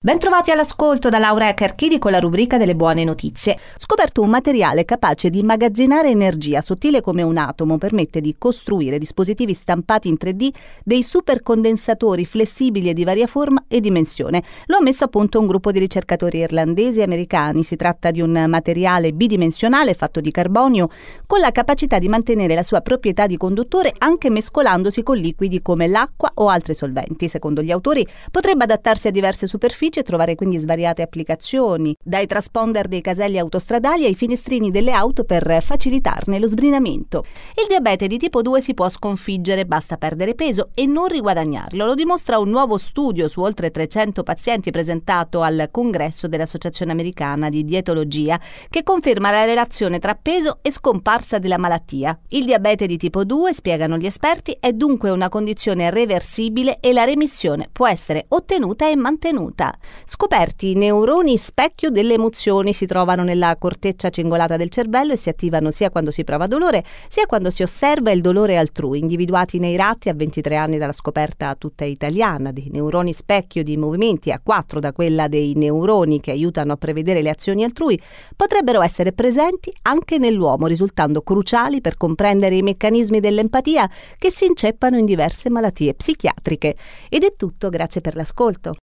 Bentrovati all'ascolto da Laura Carchidi con la rubrica delle buone notizie. Scoperto un materiale capace di immagazzinare energia, sottile come un atomo, permette di costruire dispositivi stampati in 3D dei supercondensatori flessibili e di varia forma e dimensione. Lo ha messo a punto un gruppo di ricercatori irlandesi e americani. Si tratta di un materiale bidimensionale fatto di carbonio con la capacità di mantenere la sua proprietà di conduttore anche mescolandosi con liquidi come l'acqua o altri solventi. Secondo gli autori potrebbe adattarsi a diverse superfici superficie e trovare quindi svariate applicazioni, dai transponder dei caselli autostradali ai finestrini delle auto per facilitarne lo sbrinamento. Il diabete di tipo 2 si può sconfiggere, basta perdere peso e non riguadagnarlo. Lo dimostra un nuovo studio su oltre 300 pazienti presentato al congresso dell'Associazione Americana di Dietologia, che conferma la relazione tra peso e scomparsa della malattia. Il diabete di tipo 2, spiegano gli esperti, è dunque una condizione reversibile e la remissione può essere ottenuta e mantenuta. Scoperti i neuroni specchio delle emozioni si trovano nella corteccia cingolata del cervello e si attivano sia quando si prova dolore sia quando si osserva il dolore altrui, individuati nei ratti a 23 anni dalla scoperta tutta italiana dei neuroni specchio di movimenti a 4 da quella dei neuroni che aiutano a prevedere le azioni altrui, potrebbero essere presenti anche nell'uomo, risultando cruciali per comprendere i meccanismi dell'empatia che si inceppano in diverse malattie psichiatriche. Ed è tutto, grazie per l'ascolto.